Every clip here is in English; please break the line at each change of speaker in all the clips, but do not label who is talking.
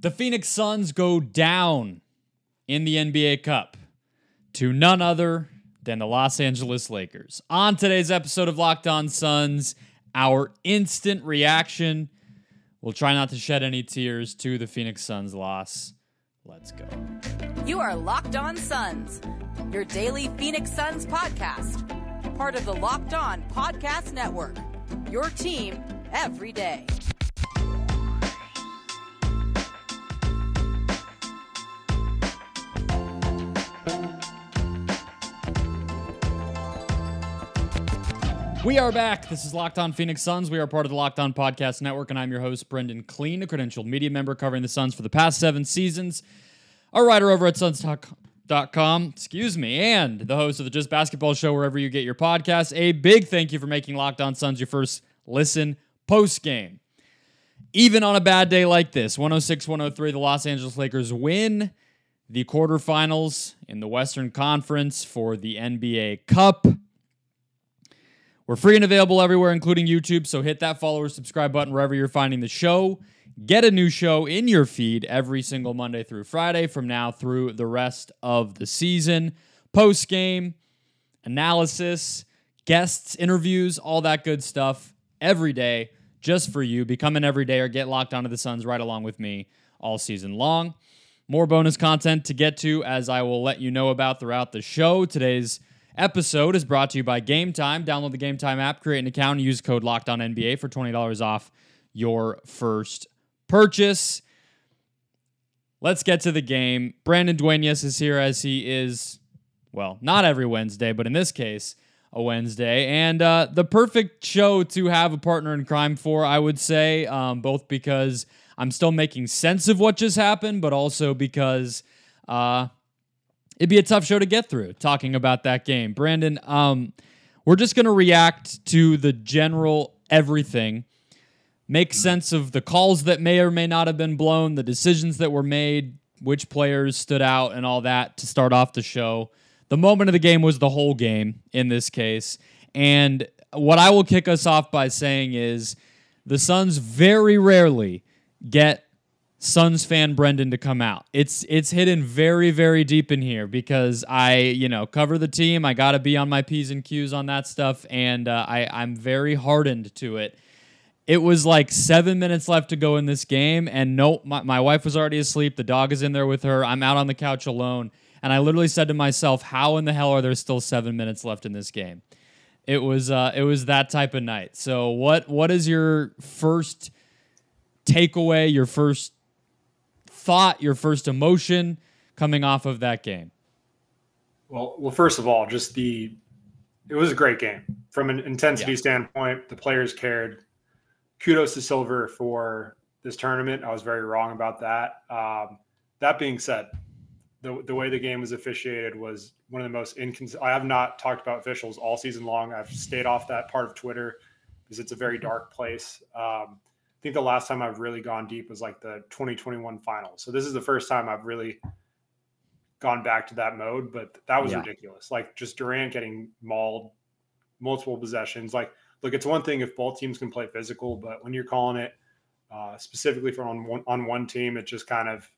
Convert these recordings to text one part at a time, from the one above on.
The Phoenix Suns go down in the NBA Cup to none other than the Los Angeles Lakers. On today's episode of Locked On Suns, our instant reaction. We'll try not to shed any tears to the Phoenix Suns loss. Let's go.
You are Locked On Suns, your daily Phoenix Suns podcast, part of the Locked On Podcast Network. Your team every day.
We are back. This is Locked On Phoenix Suns. We are part of the Locked On Podcast Network, and I'm your host, Brendon Kleen, a credentialed media member covering the Suns for the past seven seasons, a writer over at Suns.com, excuse me, and the host of the Just Basketball Show wherever you get your podcasts. A big thank you for making Locked On Suns your first listen post game. Even on a bad day like this, 106 103, the Los Angeles Lakers win the quarterfinals in the Western Conference for the NBA Cup. We're free and available everywhere, including YouTube. So hit that follow or subscribe button wherever you're finding the show. Get a new show in your feed every single Monday through Friday from now through the rest of the season. Post game, analysis, guests, interviews, all that good stuff every day just for you. Become an everyday or get locked onto the Suns right along with me all season long. More bonus content to get to as I will let you know about throughout the show. Today's episode is brought to you by Game Time. Download the Game Time app, create an account, and use code Locked On NBA for twenty dollars off your first purchase. Let's get to the game. Brandon Dueñas is here as he is, well, not every Wednesday, but in this case, a Wednesday, and uh, the perfect show to have a partner in crime for, I would say, um, both because I'm still making sense of what just happened, but also because. Uh, it'd be a tough show to get through talking about that game. Brandon, um, we're just going to react to the general everything, make sense of the calls that may or may not have been blown, the decisions that were made, which players stood out, and all that to start off the show. The moment of the game was the whole game in this case. And what I will kick us off by saying is the Suns very rarely get Suns fan Brendon to come out. It's it's hidden very very deep in here because I you know cover the team. I got to be on my p's and q's on that stuff, and uh, I I'm very hardened to it. It was like seven minutes left to go in this game, and no, my, my wife was already asleep. The dog is in there with her. I'm out on the couch alone, and I literally said to myself, "How in the hell are there still seven minutes left in this game?" It was uh, it was that type of night. So what what is your first takeaway? Your first thought, your first emotion coming off of that game?
Well, well, first of all, just the it was a great game from an intensity yeah. standpoint. The players cared. Kudos to Silver for this tournament. I was very wrong about that. Um, that being said, the the way the game was officiated was one of the most inconsistent. I have not talked about officials all season long. I've stayed off that part of Twitter because it's a very dark place. Um, I think the last time I've really gone deep was like the 2021 finals. So this is the first time I've really gone back to that mode, but that was yeah. ridiculous. Like just Durant getting mauled multiple possessions. Like, look, it's one thing if both teams can play physical, but when you're calling it uh, specifically for on one on one team, it just kind of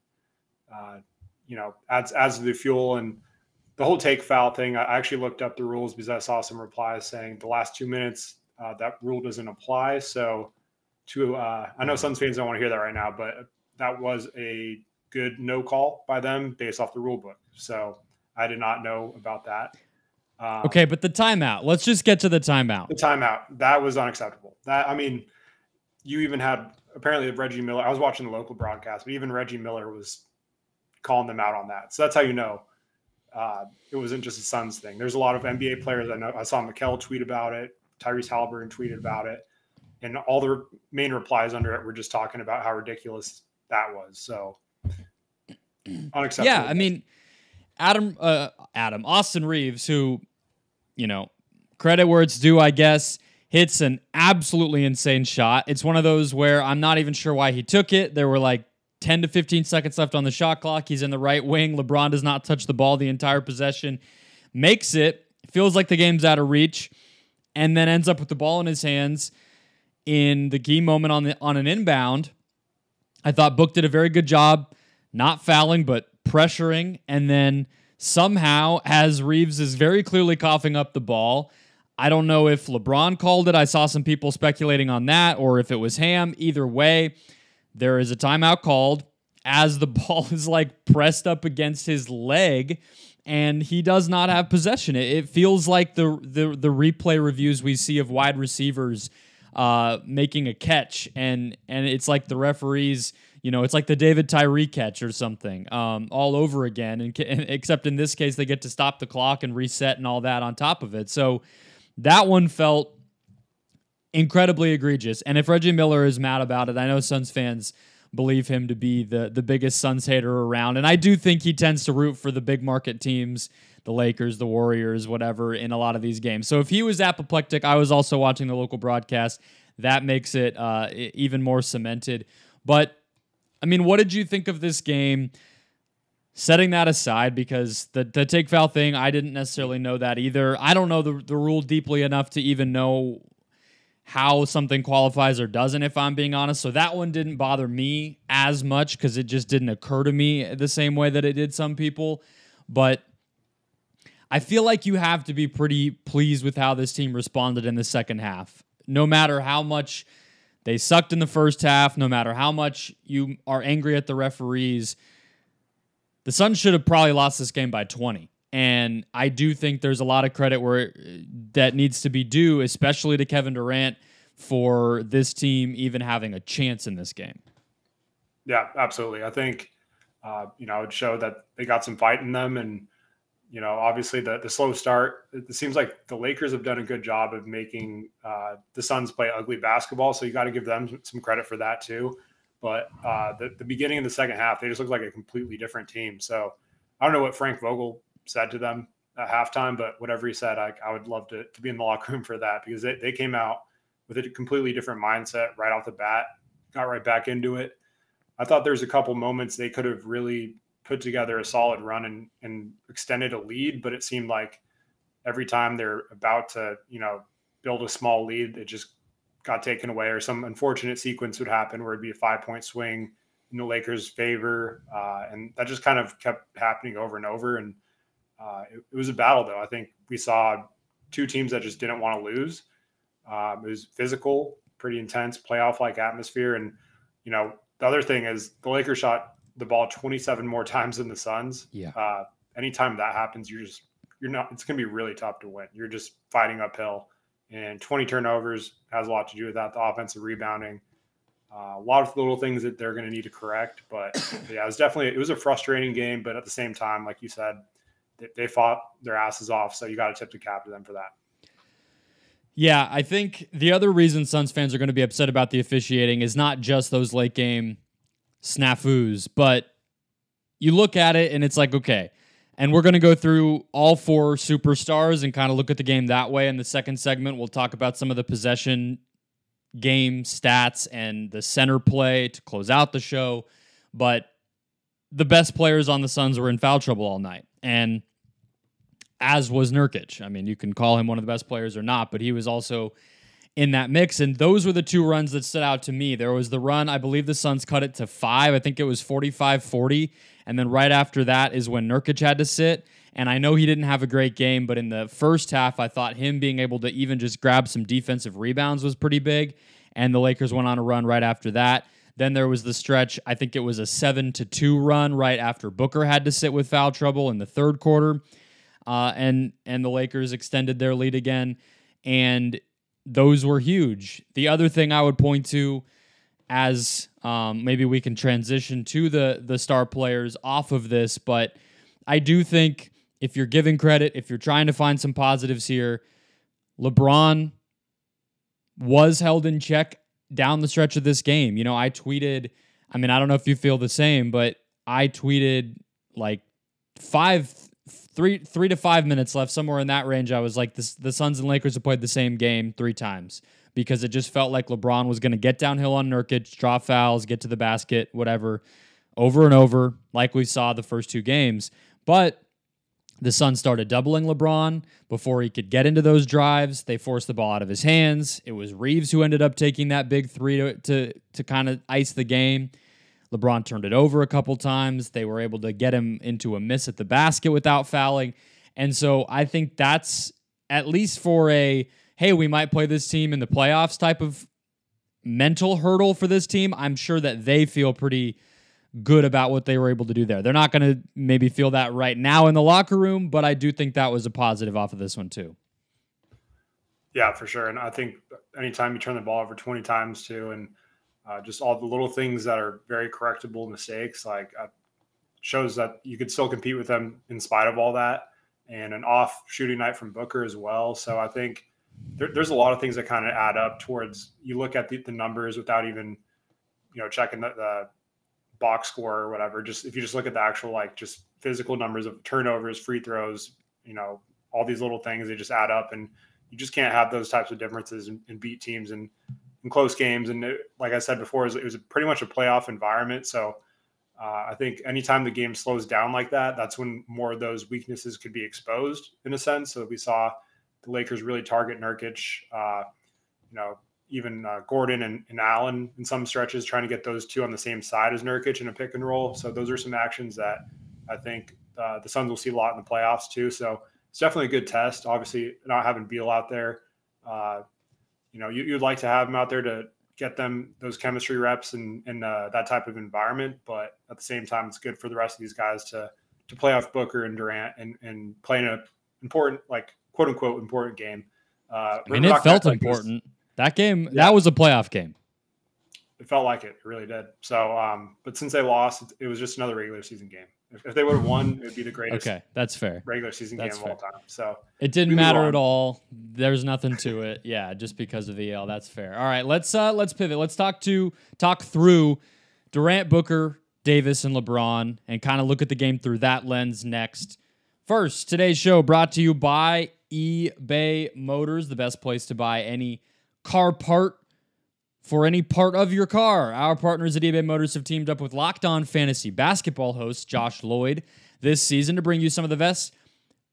uh, you know adds adds to the fuel and the whole take foul thing. I actually looked up the rules because I saw some replies saying the last two minutes uh, that rule doesn't apply. So to uh, I know Suns fans don't want to hear that right now, but that was a good no call by them based off the rule book. So I did not know about that.
Um, okay, but the timeout. Let's just get to the timeout.
The timeout that was unacceptable. That I mean, you even had apparently Reggie Miller. I was watching the local broadcast, but even Reggie Miller was calling them out on that. So that's how you know uh, it wasn't just a Suns thing. There's a lot of NBA players I know. I saw Mikal tweet about it. Tyrese Halliburton tweeted about it and all the main replies under it were just talking about how ridiculous that was. So unacceptable.
Yeah, I mean, Adam, uh, Adam Austin Reaves, who, you know, credit where it's due, I guess, hits an absolutely insane shot. It's one of those where I'm not even sure why he took it. There were like 10 to 15 seconds left on the shot clock. He's in the right wing. LeBron does not touch the ball the entire possession. Makes it. Feels like the game's out of reach. And then ends up with the ball in his hands in the key moment on the on an inbound I thought Book did a very good job, not fouling, but pressuring. And then somehow, as Reaves is very clearly coughing up the ball, I don't know if LeBron called it. I saw some people speculating on that, or if it was Ham. Either way, there is a timeout called as the ball is like pressed up against his leg and he does not have possession. It, feels like the, the the replay reviews we see of wide receivers uh, making a catch, and and it's like the referees, you know, it's like the David Tyree catch or something, um, all over again. And, and except in this case, they get to stop the clock and reset and all that on top of it. So that one felt incredibly egregious. And if Reggie Miller is mad about it, I know Suns fans believe him to be the the biggest Suns hater around, and I do think he tends to root for the big market teams, the Lakers, the Warriors, whatever, in a lot of these games. So if he was apoplectic, I was also watching the local broadcast. That makes it uh, even more cemented. But I mean, what did you think of this game? Setting that aside, because the, the take foul thing, I didn't necessarily know that either. I don't know the, the rule deeply enough to even know how something qualifies or doesn't, if I'm being honest. So that one didn't bother me as much because it just didn't occur to me the same way that it did some people. But I feel like you have to be pretty pleased with how this team responded in the second half. No matter how much they sucked in the first half, no matter how much you are angry at the referees, the Suns should have probably lost this game by 20. And I do think there's a lot of credit where that needs to be due, especially to Kevin Durant for this team even having a chance in this game.
Yeah, absolutely. I think uh, you know it showed that they got some fight in them, and you know obviously the the slow start. It seems like the Lakers have done a good job of making uh, the Suns play ugly basketball, so you got to give them some credit for that too. But uh, the the beginning of the second half, they just look like a completely different team. So I don't know what Frank Vogel said to them at halftime, but whatever he said, I, I would love to, to be in the locker room for that because they, they came out with a completely different mindset right off the bat, got right back into it. I thought there's a couple moments they could have really put together a solid run and, and extended a lead, but it seemed like every time they're about to, you know, build a small lead, it just got taken away or some unfortunate sequence would happen where it'd be a five point swing in the Lakers' favor. Uh, and that just kind of kept happening over and over. And uh, it, it, was a battle, though. I think we saw two teams that just didn't want to lose. Um, it was physical, pretty intense, playoff like atmosphere. And, you know, the other thing is the Lakers shot the ball 27 more times than the Suns.
Yeah.
Uh, anytime that happens, you're just, you're not, it's going to be really tough to win. You're just fighting uphill. And 20 turnovers has a lot to do with that. The offensive rebounding, uh, a lot of little things that they're going to need to correct. But yeah, it was definitely, it was a frustrating game. But at the same time, like you said, they fought their asses off. So you got to tip the cap to them for that.
Yeah, I think the other reason Suns fans are going to be upset about the officiating is not just those late game snafus, but you look at it and it's like, okay, and we're going to go through all four superstars and kind of look at the game that way. In the second segment, we'll talk about some of the possession game stats and the center play to close out the show. But the best players on the Suns were in foul trouble all night. And as was Nurkic. I mean, you can call him one of the best players or not, but he was also in that mix. And those were the two runs that stood out to me. There was the run, I believe the Suns cut it to five. I think it was 45 40. And then right after that is when Nurkic had to sit. And I know he didn't have a great game, but in the first half, I thought him being able to even just grab some defensive rebounds was pretty big. And the Lakers went on a run right after that. Then there was the stretch, I think it was a 7 to 2 run right after Booker had to sit with foul trouble in the third quarter uh, and and the Lakers extended their lead again, and those were huge. The other thing I would point to, as um, maybe we can transition to the the star players off of this, but I do think if you're giving credit, if you're trying to find some positives here, LeBron was held in check down the stretch of this game. You know, I tweeted, I mean, I don't know if you feel the same, but I tweeted like five three three to five minutes left, somewhere in that range. I was like, this, the Suns and Lakers have played the same game three times because it just felt like LeBron was going to get downhill on Nurkic, draw fouls, get to the basket, whatever, over and over, like we saw the first two games. But the Suns started doubling LeBron before he could get into those drives. They forced the ball out of his hands. It was Reaves who ended up taking that big three to to, to kind of ice the game. LeBron turned it over a couple times. They were able to get him into a miss at the basket without fouling. And so I think that's at least for a hey, we might play this team in the playoffs type of mental hurdle for this team. I'm sure that they feel pretty good about what they were able to do there. They're not going to maybe feel that right now in the locker room, but I do think that was a positive off of this one too.
Yeah, for sure. And I think anytime you turn the ball over 20 times too, and uh, just all the little things that are very correctable mistakes, like uh, shows that you could still compete with them in spite of all that. And an off shooting night from Booker as well. So I think there, there's a lot of things that kind of add up towards you look at the, the numbers without even, you know, checking the, the box score or whatever. Just if you just look at the actual like just physical numbers of turnovers, free throws, you know, all these little things, they just add up and you just can't have those types of differences and, and beat teams in, in close games. And it, like I said before, it was, it was pretty much a playoff environment. So uh, I think anytime the game slows down like that, that's when more of those weaknesses could be exposed in a sense. So we saw the Lakers really target Nurkic, uh, you know, even uh, Gordon and, and, Allen in some stretches, trying to get those two on the same side as Nurkic in a pick and roll. So those are some actions that I think uh, the Suns will see a lot in the playoffs too. So it's definitely a good test. Obviously, not having Beal out there, uh, you know, you, you'd like to have him out there to get them those chemistry reps and in uh, that type of environment. But at the same time, it's good for the rest of these guys to to play off Booker and Durant and and play in an important, like quote unquote, important game.
Uh, I mean, it felt important. That game, yeah. that was a playoff game.
It felt like it. It really did. So, um, but since they lost, it was just another regular season game. If, if they would have won, it would be the greatest.
Okay, that's fair.
Regular season that's game fair. of all time. So
it didn't matter at all. There's nothing to it. Yeah, just because of the EL. That's fair. All right, let's uh, let's pivot. Let's talk to talk through Durant, Booker, Davis, and LeBron, and kind of look at the game through that lens next. First, today's show brought to you by eBay Motors, the best place to buy any car part for any part of your car. Our partners at eBay Motors have teamed up with Locked On Fantasy basketball host Josh Lloyd this season to bring you some of the best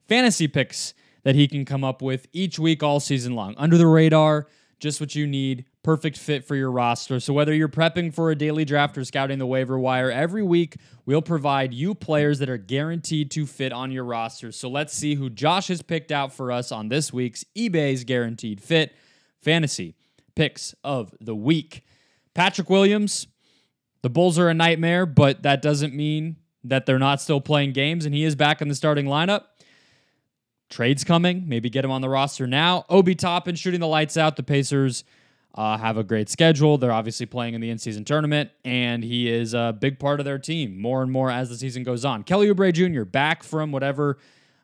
fantasy picks that he can come up with each week all season long. Under the radar, just what you need, perfect fit for your roster. So whether you're prepping for a daily draft or scouting the waiver wire, every week we'll provide you players that are guaranteed to fit on your roster. So let's see who Josh has picked out for us on this week's eBay's Guaranteed Fit fantasy picks of the week. Patrick Williams, the Bulls are a nightmare, but that doesn't mean that they're not still playing games, and he is back in the starting lineup. Trades coming, maybe get him on the roster now. Obi Toppin shooting the lights out. The Pacers uh, have a great schedule. They're obviously playing in the in-season tournament, and he is a big part of their team more and more as the season goes on. Kelly Oubre Jr. back from whatever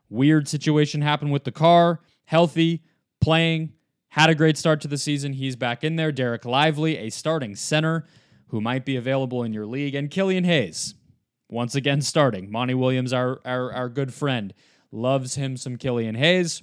weird situation happened with the car, healthy, playing had a great start to the season. He's back in there. Dereck Lively, a starting center who might be available in your league, and Killian Hayes, once again starting. Monty Williams, our, our, our good friend, loves him some Killian Hayes.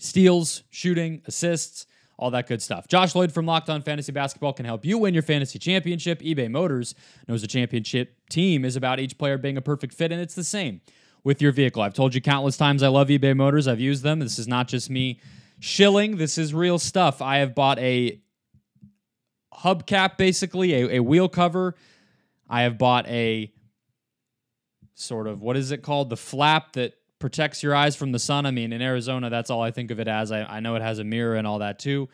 Steals, shooting, assists, all that good stuff. Josh Lloyd from Locked On Fantasy Basketball can help you win your fantasy championship. eBay Motors knows a championship team is about each player being a perfect fit, and it's the same with your vehicle. I've told you countless times I love eBay Motors. I've used them. This is not just me shilling. This is real stuff. I have bought a hubcap, basically, a, a wheel cover. I have bought a sort of, what is it called? The flap that protects your eyes from the sun. I mean, in Arizona, that's all I think of it as. I, I know it has a mirror and all that too.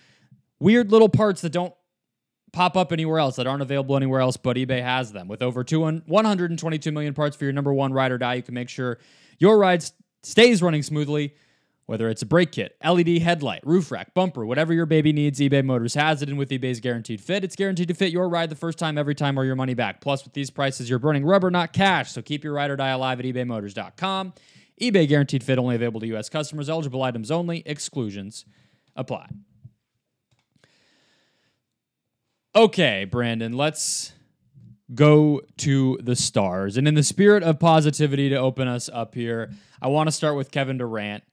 Weird little parts that don't pop up anywhere else, that aren't available anywhere else, but eBay has them. With over 122 million parts for your number one ride or die, you can make sure your ride stays running smoothly whether it's a brake kit, LED headlight, roof rack, bumper, whatever your baby needs, eBay Motors has it. And with eBay's guaranteed fit, it's guaranteed to fit your ride the first time, every time, or your money back. Plus, with these prices, you're burning rubber, not cash. So keep your ride or die alive at ebaymotors.com. eBay guaranteed fit only available to U.S. customers, eligible items only, exclusions apply. Okay, Brandon, let's go to the stars. And in the spirit of positivity to open us up here, I want to start with Kevin Durant.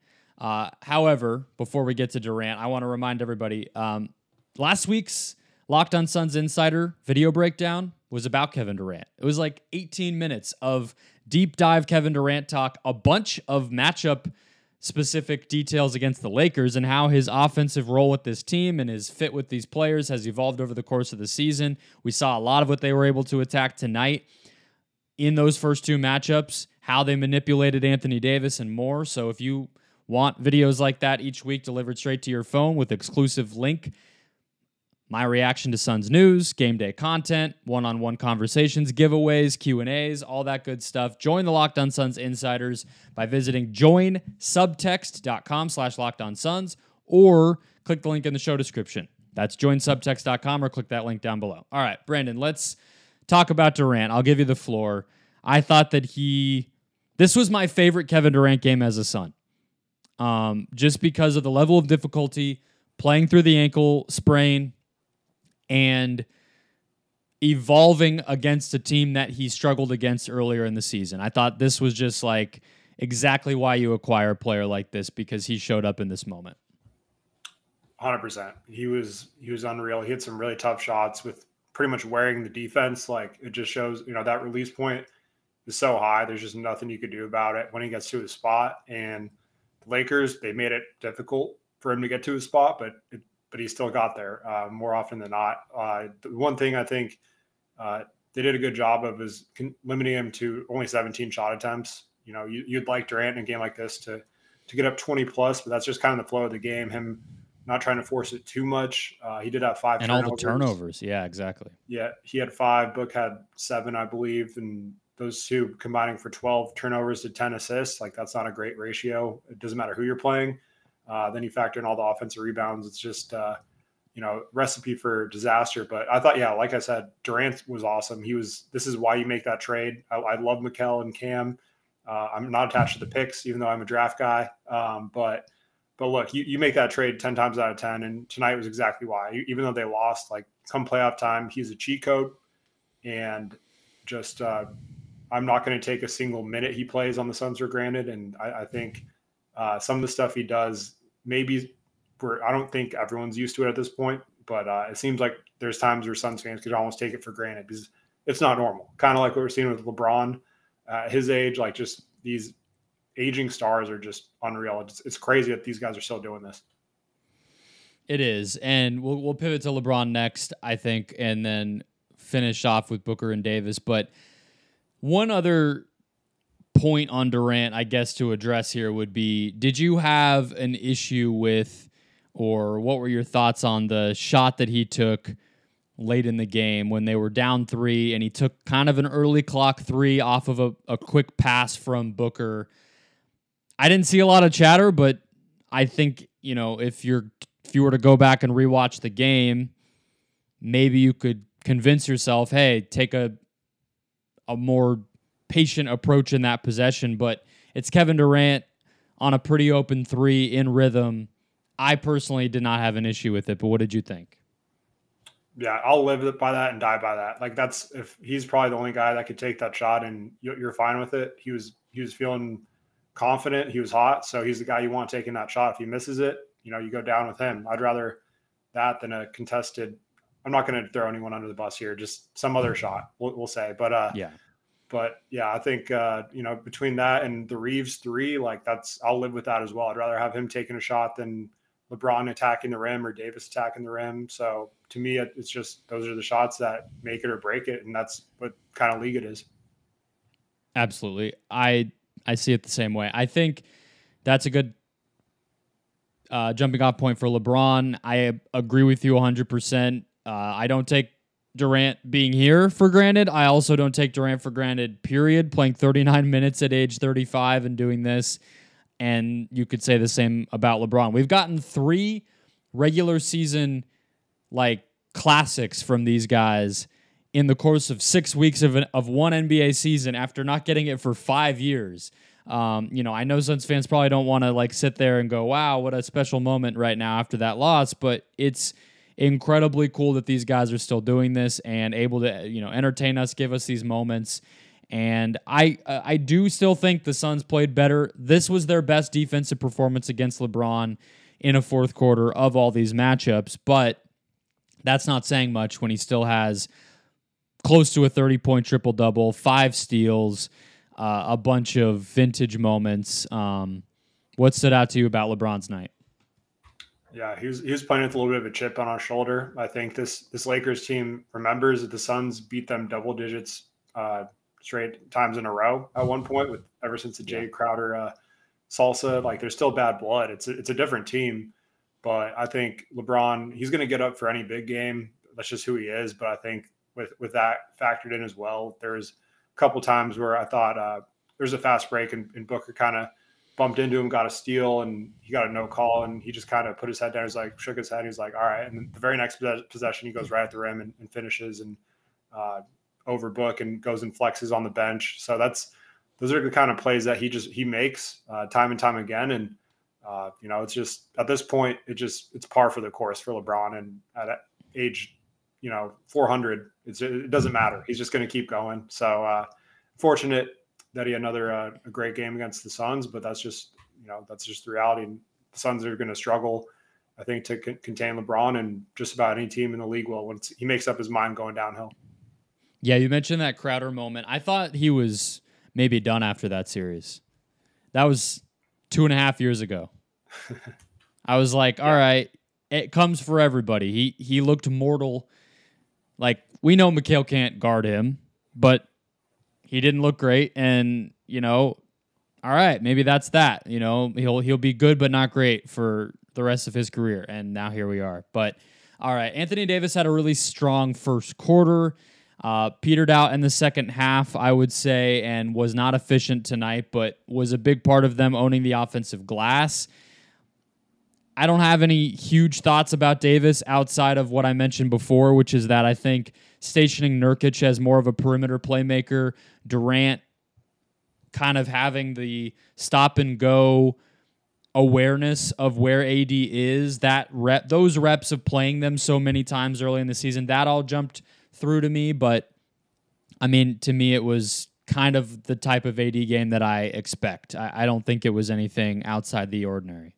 Uh, however, before we get to Durant, I want to remind everybody um, last week's Locked on Suns Insider video breakdown was about Kevin Durant. It was like 18 minutes of deep dive Kevin Durant talk, a bunch of matchup specific details against the Lakers and how his offensive role with this team and his fit with these players has evolved over the course of the season. We saw a lot of what they were able to attack tonight in those first two matchups, how they manipulated Anthony Davis and more. So if you want videos like that each week delivered straight to your phone with exclusive link my reaction to Suns news, game day content, one-on-one conversations, giveaways, Q&As, all that good stuff. Join the Locked On Suns insiders by visiting joinsubtext.com slash lockedonsuns or click the link in the show description. That's joinsubtext.com or click that link down below. All right, Brandon, let's talk about Durant. I'll give you the floor. I thought that he this was my favorite Kevin Durant game as a Sun. Um, just because of the level of difficulty, playing through the ankle sprain, and evolving against a team that he struggled against earlier in the season. I thought this was just like exactly why you acquire a player like this because he showed up in this moment.
100%. He was he was unreal. He had some really tough shots with pretty much wearing the defense like it just shows, you know, that release point is so high. There's just nothing you could do about it when he gets to his spot and Lakers, they made it difficult for him to get to his spot, but it but he still got there uh, more often than not. Uh, the one thing I think uh, they did a good job of is limiting him to only 17 shot attempts. You know, you, would like Durant in a game like this to to get up 20 plus, but that's just kind of the flow of the game. Him not trying to force it too much. Uh, he did have five
and turnovers. all the turnovers. Yeah, exactly.
Yeah, he had five. Book had seven, I believe, and those two combining for 12 turnovers to 10 assists. Like that's not a great ratio. It doesn't matter who you're playing. Uh, then you factor in all the offensive rebounds. It's just, uh, you know, recipe for disaster. But I thought, yeah, like I said, Durant was awesome. He was. This is why you make that trade. I, I love Mikal and Cam. Uh, I'm not attached to the picks, even though I'm a draft guy. Um, but but look, you, you make that trade ten times out of ten, and tonight was exactly why. Even though they lost, like come playoff time, he's a cheat code, and just uh, I'm not going to take a single minute he plays on the Suns for granted. And I, I think uh, some of the stuff he does maybe where I don't think everyone's used to it at this point, but uh, it seems like there's times where Suns fans could almost take it for granted because it's not normal. Kind of like what we're seeing with LeBron, uh, his age, like just these aging stars are just unreal. It's, it's crazy that these guys are still doing this.
It is, and we'll we'll pivot to LeBron next, I think, and then finish off with Booker and Davis. But one other point on Durant, I guess, to address here would be did you have an issue with, or what were your thoughts on the shot that he took late in the game when they were down three and he took kind of an early clock three off of a, a quick pass from Booker? I didn't see a lot of chatter, but I think, you know, if you're if you were to go back and rewatch the game, maybe you could convince yourself, hey, take a a more patient approach in that possession, but it's Kevin Durant on a pretty open three in rhythm. I personally did not have an issue with it, but what did you think?
Yeah, I'll live by that and die by that. Like that's if he's probably the only guy that could take that shot and you're fine with it. He was he was feeling confident. He was hot, so he's the guy you want taking that shot. If he misses it, you know you go down with him. I'd rather that than a contested. I'm not going to throw anyone under the bus here. Just some other shot, we'll, we'll say. But uh,
yeah,
but yeah, I think uh, you know between that and the Reaves three, like that's I'll live with that as well. I'd rather have him taking a shot than LeBron attacking the rim or Davis attacking the rim. So to me, it's just those are the shots that make it or break it, and that's what kind of league it is.
Absolutely, I I see it the same way. I think that's a good uh, jumping off point for LeBron. I agree with you 100. Uh, I don't take Durant being here for granted. I also don't take Durant for granted, period. Playing 39 minutes at age 35 and doing this. And you could say the same about LeBron. We've gotten three regular season like classics from these guys in the course of six weeks of, an, of one NBA season after not getting it for five years. Um, you know, I know Suns fans probably don't want to like sit there and go, wow, what a special moment right now after that loss, but it's incredibly cool that these guys are still doing this and able to you know entertain us, give us these moments. And I I do still think the Suns played better. This was their best defensive performance against LeBron in a fourth quarter of all these matchups, but that's not saying much when he still has close to a 30 point triple double, five steals, uh, a bunch of vintage moments. Um, What stood out to you about LeBron's night?
Yeah, he was he was playing with a little bit of a chip on his shoulder. I think this this Lakers team remembers that the Suns beat them double digits uh, straight times in a row at one point with ever since the Jae Crowder uh, salsa. Like there's still bad blood. It's a, it's a different team, but I think LeBron he's going to get up for any big game. That's just who he is. But I think with with that factored in as well, there's a couple times where I thought uh, there's a fast break and, and Booker kind of bumped into him, got a steal, and he got a no call, and he just kind of put his head down. He's like shook his head. He's like, all right. And the very next possession, he goes right at the rim and, and finishes and uh, over Book and goes and flexes on the bench. So that's those are the kind of plays that he just he makes uh, time and time again. And uh, you know, it's just at this point, it just it's par for the course for LeBron. And at age, you know, 400, it's it doesn't matter. He's just going to keep going. So uh, fortunate that he had another uh, a great game against the Suns, but that's just you know that's just the reality. And the Suns are going to struggle, I think, to c- contain LeBron and just about any team in the league will once he makes up his mind going downhill.
Yeah, you mentioned that Crowder moment. I thought he was maybe done after that series. That was two and a half years ago. I was like, all right, it comes for everybody. He he looked mortal. Like we know Mikal can't guard him, but he didn't look great, and you know, all right, maybe that's that. You know, he'll he'll be good but not great for the rest of his career, and now here we are. But all right, Anthony Davis had a really strong first quarter. Uh, petered out in the second half, I would say, and was not efficient tonight, but was a big part of them owning the offensive glass. I don't have any huge thoughts about Davis outside of what I mentioned before, which is that I think stationing Nurkic as more of a perimeter playmaker, Durant kind of having the stop and go awareness of where AD is, that rep those reps of playing them so many times early in the season, that all jumped through to me, but I mean, to me it was kind of the type of AD game that I expect. I, I don't think it was anything outside the ordinary.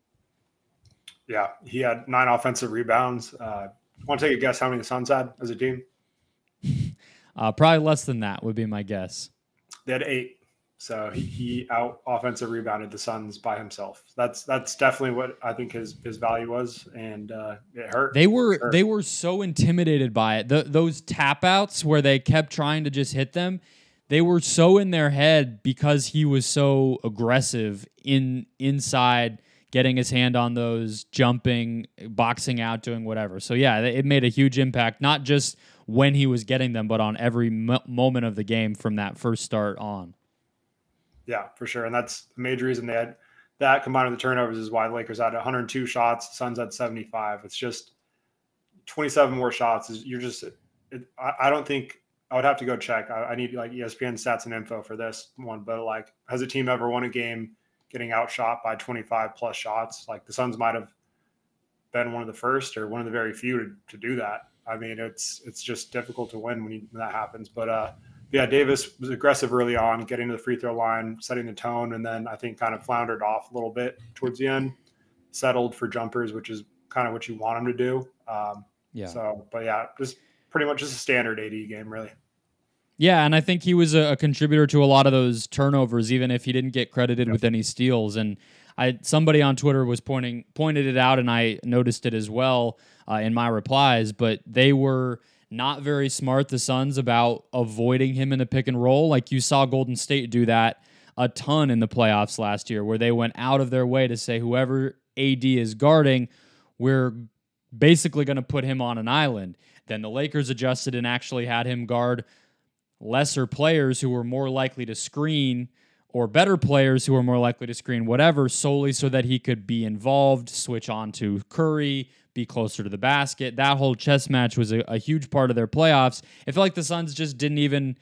Yeah, he had nine offensive rebounds. Uh, want to take a guess how many the Suns had as a team?
Uh, probably less than that would be my guess.
They had eight, so he, he out offensive rebounded the Suns by himself. That's that's definitely what I think his his value was, and uh, it hurt.
They were
hurt.
they were so intimidated by it. The, those tap outs where they kept trying to just hit them, they were so in their head because he was so aggressive in inside getting his hand on those, jumping, boxing out, doing whatever. So yeah, it made a huge impact, not just when he was getting them, but on every mo- moment of the game from that first start on.
Yeah, for sure, and that's the major reason they had that combined with the turnovers is why the Lakers had 102 shots, Suns had 75. It's just 27 more shots. Is you're just it, I, I, don't think I would have to go check. I, I need like ESPN stats and info for this one, but like has a team ever won a game getting outshot by 25 plus shots? Like the Suns might have been one of the first or one of the very few to, to do that. I mean, it's it's just difficult to win when, you, when that happens. But uh, yeah, Davis was aggressive early on, getting to the free throw line, setting the tone, and then I think kind of floundered off a little bit towards the end. Settled for jumpers, which is kind of what you want him to do. Um, yeah. So, but yeah, just pretty much just a standard AD game, really.
Yeah, and I think he was a, a contributor to a lot of those turnovers, even if he didn't get credited yep. with any steals. And I somebody on Twitter was pointing pointed it out, and I noticed it as well uh, in my replies. But they were not very smart, the Suns, about avoiding him in the pick and roll. Like you saw Golden State do that a ton in the playoffs last year, where they went out of their way to say whoever AD is guarding, we're basically going to put him on an island. Then the Lakers adjusted and actually had him guard lesser players who were more likely to screen or better players who are more likely to screen whatever solely so that he could be involved, switch on to Curry, be closer to the basket. That whole chess match was a, a huge part of their playoffs. It felt like the Suns just didn't even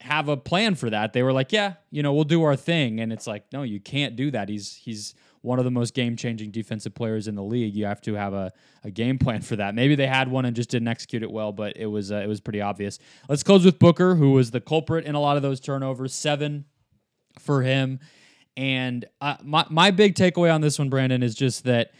have a plan for that. They were like, yeah, you know, we'll do our thing. And it's like, no, you can't do that. He's he's one of the most game changing defensive players in the league. You have to have a, a game plan for that. Maybe they had one and just didn't execute it well, but it was uh, it was pretty obvious. Let's close with Booker, who was the culprit in a lot of those turnovers. Seven for him. And my my big takeaway on this one, Brandon, is just that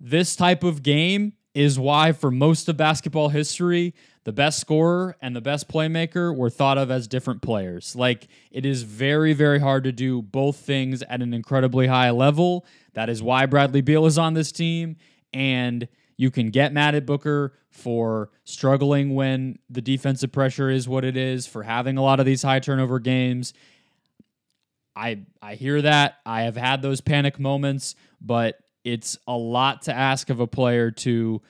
this type of game is why, for most of basketball history, the best scorer and the best playmaker were thought of as different players. Like it is very, very hard to do both things at an incredibly high level. That is why Bradley Beal is on this team. And you can get mad at Booker for struggling when the defensive pressure is what it is, for having a lot of these high turnover games. I I hear that. I have had those panic moments, but it's a lot to ask of a player to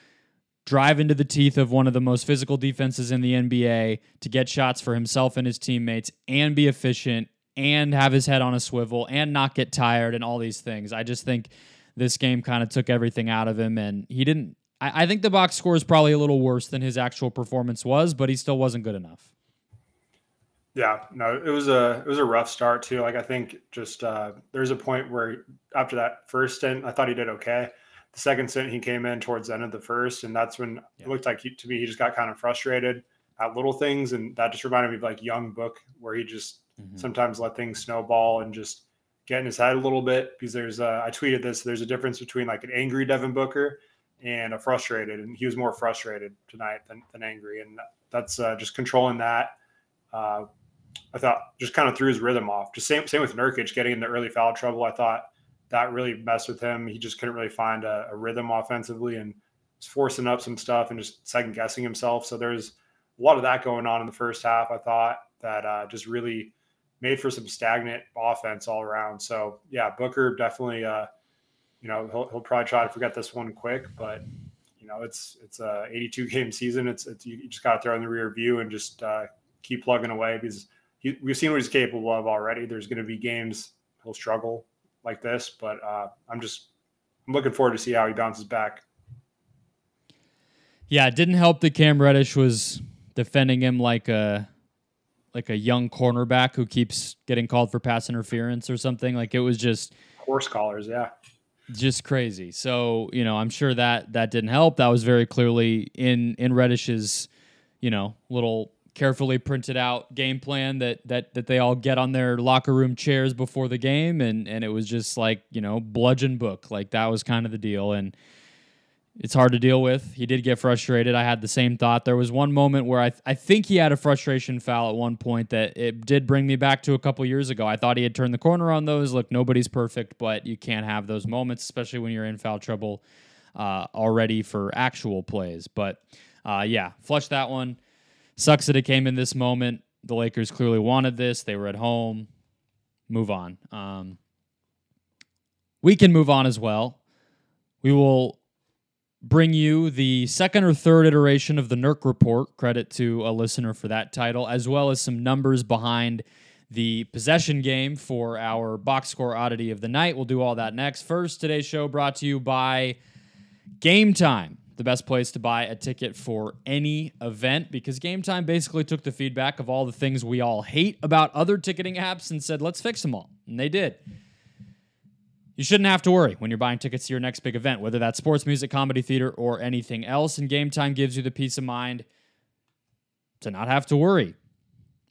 drive into the teeth of one of the most physical defenses in the NBA to get shots for himself and his teammates and be efficient and have his head on a swivel and not get tired and all these things. I just think this game kind of took everything out of him and he didn't I, I think the box score is probably a little worse than his actual performance was, but he still wasn't good enough.
Yeah, no, it was a it was a rough start too. Like I think just uh, there's a point where after that first stint, I thought he did okay the second stint he came in towards the end of the first, and that's when yeah. it looked like he, to me he just got kind of frustrated at little things, and that just reminded me of like young Book, where he just mm-hmm. sometimes let things snowball and just get in his head a little bit. Because there's a, I tweeted this, there's a difference between like an angry Devin Booker and a frustrated, and he was more frustrated tonight than, than angry, and that's uh, just controlling that. Uh, I thought just kind of threw his rhythm off. Just same same with Nurkic getting into early foul trouble. I thought that really messed with him. He just couldn't really find a, a rhythm offensively and was forcing up some stuff and just second guessing himself. So there's a lot of that going on in the first half. I thought that uh, just really made for some stagnant offense all around. So yeah, Booker definitely, uh, you know, he'll, he'll probably try to forget this one quick, but you know, it's, it's a 82 game season. It's, it's you just got to throw in the rear view and just uh, keep plugging away because he, we've seen what he's capable of already. There's going to be games he'll struggle like this. But uh, I'm just I'm looking forward to see how he bounces back.
Yeah, it didn't help that Cam Reddish was defending him like a like a young cornerback who keeps getting called for pass interference or something. Like it was just
horse collars, yeah.
Just crazy. So, you know, I'm sure that that didn't help. That was very clearly in in Reddish's, you know, little carefully printed out game plan that that that they all get on their locker room chairs before the game. And and it was just like you know bludgeon book. Like that was kind of the deal. And it's hard to deal with. He did get frustrated. I had the same thought. There was one moment where i th- i think he had a frustration foul at one point that it did bring me back to a couple years ago. I thought he had turned the corner on those. Look nobody's perfect but you can't have those moments especially when you're in foul trouble uh, already for actual plays. But uh, yeah flush that one Sucks that it came in this moment. The Lakers clearly wanted this. They were at home. Move on. Um, we can move on as well. We will bring you the second or third iteration of the Nurk Report. Credit to a listener for that title, as well as some numbers behind the possession game for our box score oddity of the night. We'll do all that next. First, today's show brought to you by Game Time the best place to buy a ticket for any event because Game Time basically took the feedback of all the things we all hate about other ticketing apps and said, let's fix them all. And they did. You shouldn't have to worry when you're buying tickets to your next big event, whether that's sports, music, comedy, theater, or anything else. And Game Time gives you the peace of mind to not have to worry.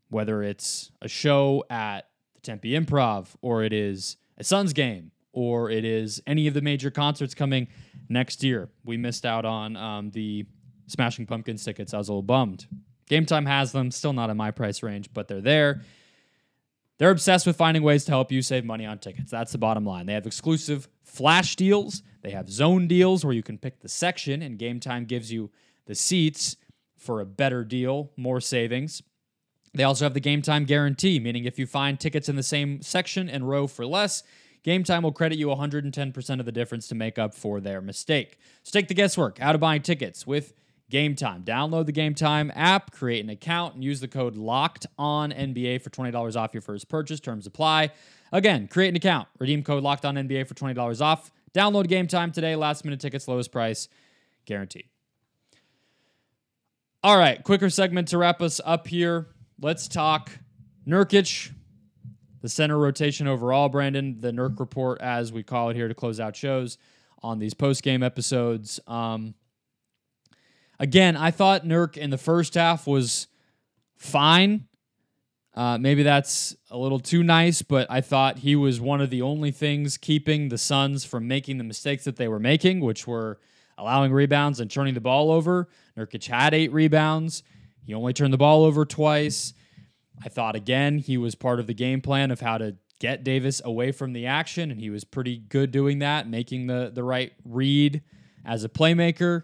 Whether it's a show at the Tempe Improv, or it is a Suns game, or it is any of the major concerts coming next year. We missed out on um, the Smashing Pumpkins tickets. I was a little bummed. Game Time has them, still not in my price range, but they're there. They're obsessed with finding ways to help you save money on tickets. That's the bottom line. They have exclusive flash deals, they have zone deals where you can pick the section, and Game Time gives you the seats for a better deal, more savings. They also have the game time guarantee, meaning if you find tickets in the same section and row for less, Game Time will credit you 110% of the difference to make up for their mistake. So take the guesswork out of buying tickets with Game Time. Download the Game Time app, create an account, and use the code Locked On NBA for $20 off your first purchase. Terms apply. Again, create an account, redeem code Locked On NBA for $20 off. Download Game Time today. Last minute tickets, lowest price, guaranteed. All right, quicker segment to wrap us up here. Let's talk Nurkic the center rotation overall, Brandon, the Nurk report, as we call it here to close out shows on these post game episodes. Um, again, I thought Nurk in the first half was fine. Uh, maybe that's a little too nice, but I thought he was one of the only things keeping the Suns from making the mistakes that they were making, which were allowing rebounds and turning the ball over. Nurkic had eight rebounds. He only turned the ball over twice. I thought again he was part of the game plan of how to get Davis away from the action, and he was pretty good doing that, making the the right read as a playmaker.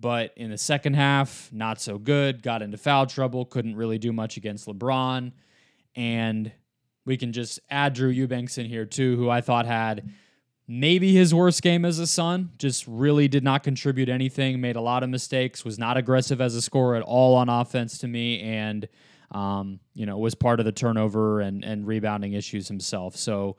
But in the second half, not so good. Got into foul trouble. Couldn't really do much against LeBron. And we can just add Drew Eubanks in here too, who I thought had maybe his worst game as a Sun. Just really did not contribute anything. Made a lot of mistakes. Was not aggressive as a scorer at all on offense to me, and um, you know was part of the turnover and and rebounding issues himself. So.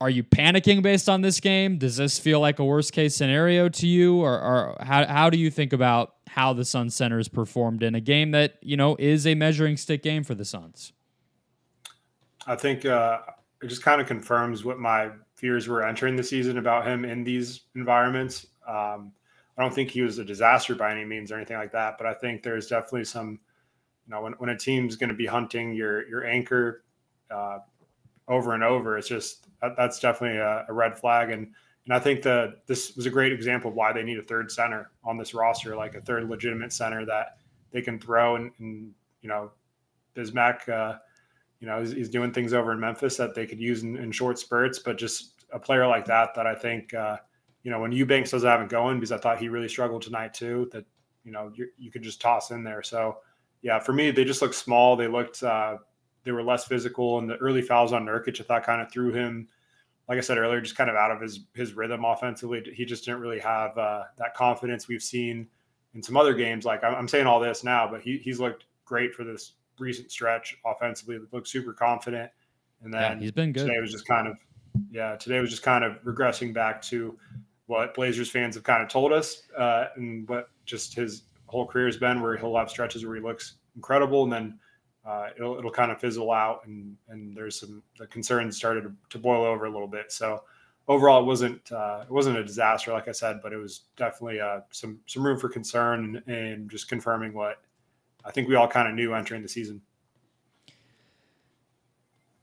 Are you panicking based on this game? Does this feel like a worst case scenario to you, or, or how, how do you think about how the Sun Centers performed in a game that you know is a measuring stick game for the Suns?
I think uh, it just kind of confirms what my fears were entering the season about him in these environments. Um, I don't think he was a disaster by any means or anything like that, but I think there's definitely some, you know, when, when a team's going to be hunting your your anchor uh, over and over, it's just that, that's definitely a, a, red flag. And and I think that this was a great example of why they need a third center on this roster, like a third legitimate center that they can throw and, and you know, Bismack. Uh, you know, he's, he's, doing things over in Memphis that they could use in, in, short spurts, but just a player like that, that I think, uh, you know, when Eubanks doesn't have it going, because I thought he really struggled tonight too, that, you know, you, you could just toss in there. So, yeah, for me, they just looked small. They looked, uh, they were less physical, and the early fouls on Nurkic, I thought, kind of threw him, like I said earlier, just kind of out of his his rhythm offensively. He just didn't really have uh, that confidence we've seen in some other games. Like I'm saying all this now, but he, he's looked great for this recent stretch offensively. Looked super confident, and then
yeah, he's been good.
Today was just kind of yeah. Today was just kind of regressing back to what Blazers fans have kind of told us, uh, and what just his whole career has been, where he'll have stretches where he looks incredible, and then uh, it'll it'll kind of fizzle out, and and there's some the concerns started to, boil over a little bit. So overall, it wasn't uh, it wasn't a disaster, like I said, but it was definitely uh, some some room for concern and, and just confirming what I think we all kind of knew entering the season.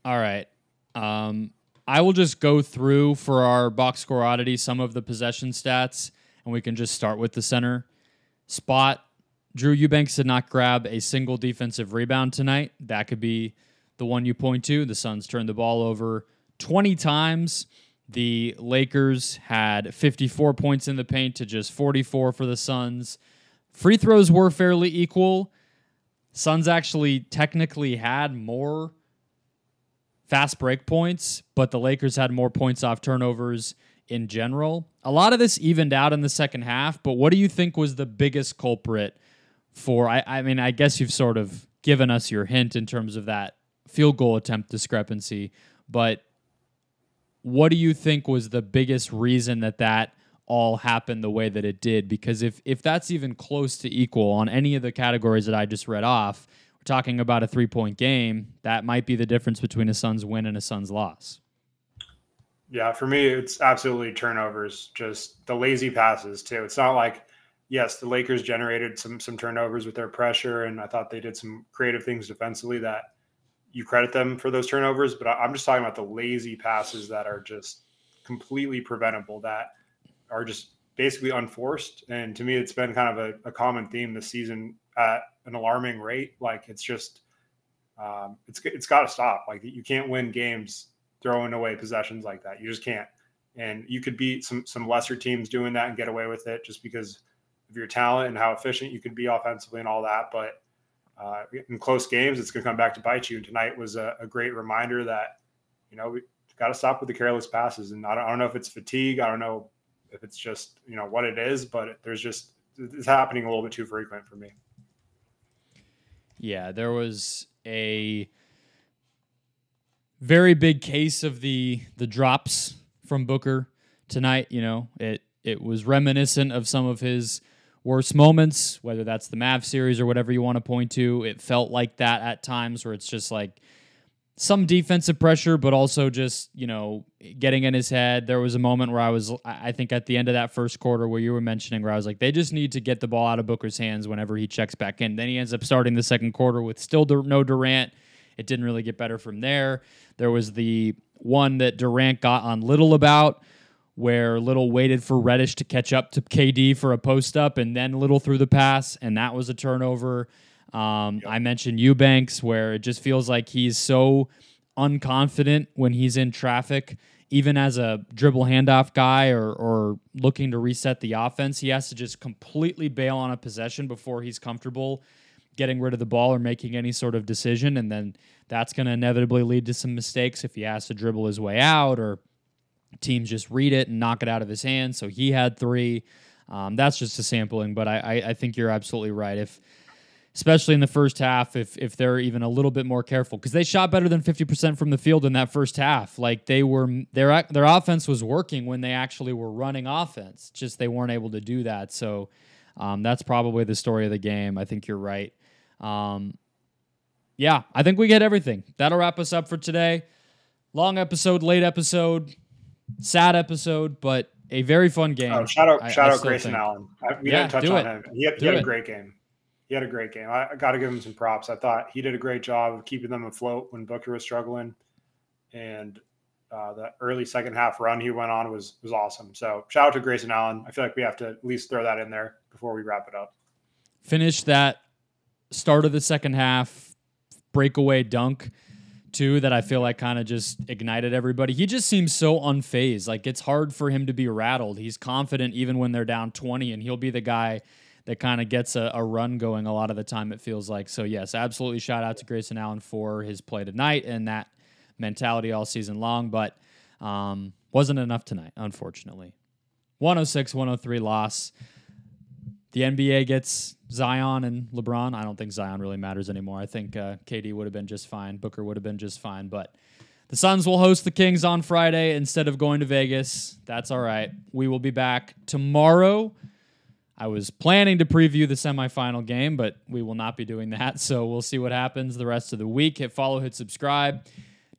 All right. Um, I will just go through for our box score oddity some of the possession stats, and we can just start with the center spot. Drew Eubanks did not grab a single defensive rebound tonight. That could be the one you point to. The Suns turned the ball over 20 times. The Lakers had 54 points in the paint to just 44 for the Suns. Free throws were fairly equal. Suns actually technically had more fast break points, but the Lakers had more points off turnovers in general. A lot of this evened out in the second half, but what do you think was the biggest culprit for? I, I mean, I guess you've sort of given us your hint in terms of that field goal attempt discrepancy, but what do you think was the biggest reason that that all happened the way that it did because if if that's even close to equal on any of the categories that I just read off, we're talking about a three point game. That might be the difference between a Suns win and a Suns loss.
Yeah, for me, it's absolutely turnovers. Just the lazy passes too. It's not like yes, the Lakers generated some some turnovers with their pressure, and I thought they did some creative things defensively that you credit them for those turnovers. But I'm just talking about the lazy passes that are just completely preventable. That are just basically unforced. And to me, it's been kind of a, a common theme this season at an alarming rate. Like it's just, um, it's it's got to stop. Like you can't win games throwing away possessions like that. You just can't. And you could beat some some lesser teams doing that and get away with it just because of your talent and how efficient you could be offensively and all that. But uh, in close games, it's going to come back to bite you. And tonight was a, a great reminder that you know we got to stop with the careless passes. And I don't, I don't know if it's fatigue. I don't know if it's just you know what it is, but there's just it's happening a little bit too frequent for me.
Yeah, there was a very big case of the the drops from Booker tonight. You know, it it was reminiscent of some of his worst moments, whether that's the Mav series or whatever you want to point to. It felt like that at times where it's just like some defensive pressure, but also just, you know, getting in his head. There was a moment where I was, I think at the end of that first quarter where you were mentioning, where I was like, they just need to get the ball out of Booker's hands whenever he checks back in. Then he ends up starting the second quarter with still no Durant. It didn't really get better from there. There was the one that Durant got on Little about where Little waited for Reddish to catch up to KD for a post up and then Little threw the pass, and that was a turnover. Um, yep. I mentioned Eubanks, where it just feels like he's so unconfident when he's in traffic, even as a dribble handoff guy or, or looking to reset the offense. He has to just completely bail on a possession before he's comfortable getting rid of the ball or making any sort of decision. And then that's going to inevitably lead to some mistakes if he has to dribble his way out or teams just read it and knock it out of his hand. So he had three. Um, that's just a sampling, but I, I, I think you're absolutely right. If especially in the first half, if if they're even a little bit more careful, because they shot better than fifty percent from the field in that first half. Like they were, their their offense was working when they actually were running offense. Just they weren't able to do that. So um, that's probably the story of the game. I think you're right. Um, yeah, I think we get everything. That'll wrap us up for today. Long episode, late episode sad episode, but a very fun game.
Oh, shout out, I, shout I out Grayson think. Allen. I, we yeah, didn't touch on it. him. He had, he had a great game. He had a great game. I, got to give him some props. I thought he did a great job of keeping them afloat when Booker was struggling, and uh, the early second half run he went on was was awesome. So shout out to Grayson Allen. I feel like we have to at least throw that in there before we wrap it up.
Finish that start of the second half breakaway dunk too that I feel like kind of just ignited everybody. He just seems so unfazed. Like it's hard for him to be rattled. He's confident even when they're down 20 and he'll be the guy that kind of gets a, a, run going a lot of the time it feels like. So yes, absolutely shout out to Grayson Allen for his play tonight and that mentality all season long, but um, wasn't enough tonight, unfortunately. 106 103 loss. The NBA gets Zion and LeBron. I don't think Zion really matters anymore. I think uh, KD would have been just fine. Booker would have been just fine. But the Suns will host the Kings on Friday instead of going to Vegas. That's all right. We will be back tomorrow. I was planning to preview the semifinal game, but we will not be doing that. So we'll see what happens the rest of the week. Hit follow, hit subscribe.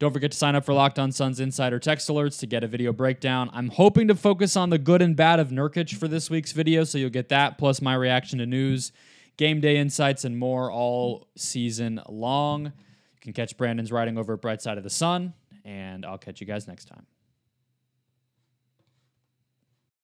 Don't forget to sign up for Locked On Suns Insider text alerts to get a video breakdown. I'm hoping to focus on the good and bad of Nurkic for this week's video, so you'll get that plus my reaction to news, game day insights, and more all season long. You can catch Brandon's writing over at Bright Side of the Sun, and I'll catch you guys next time.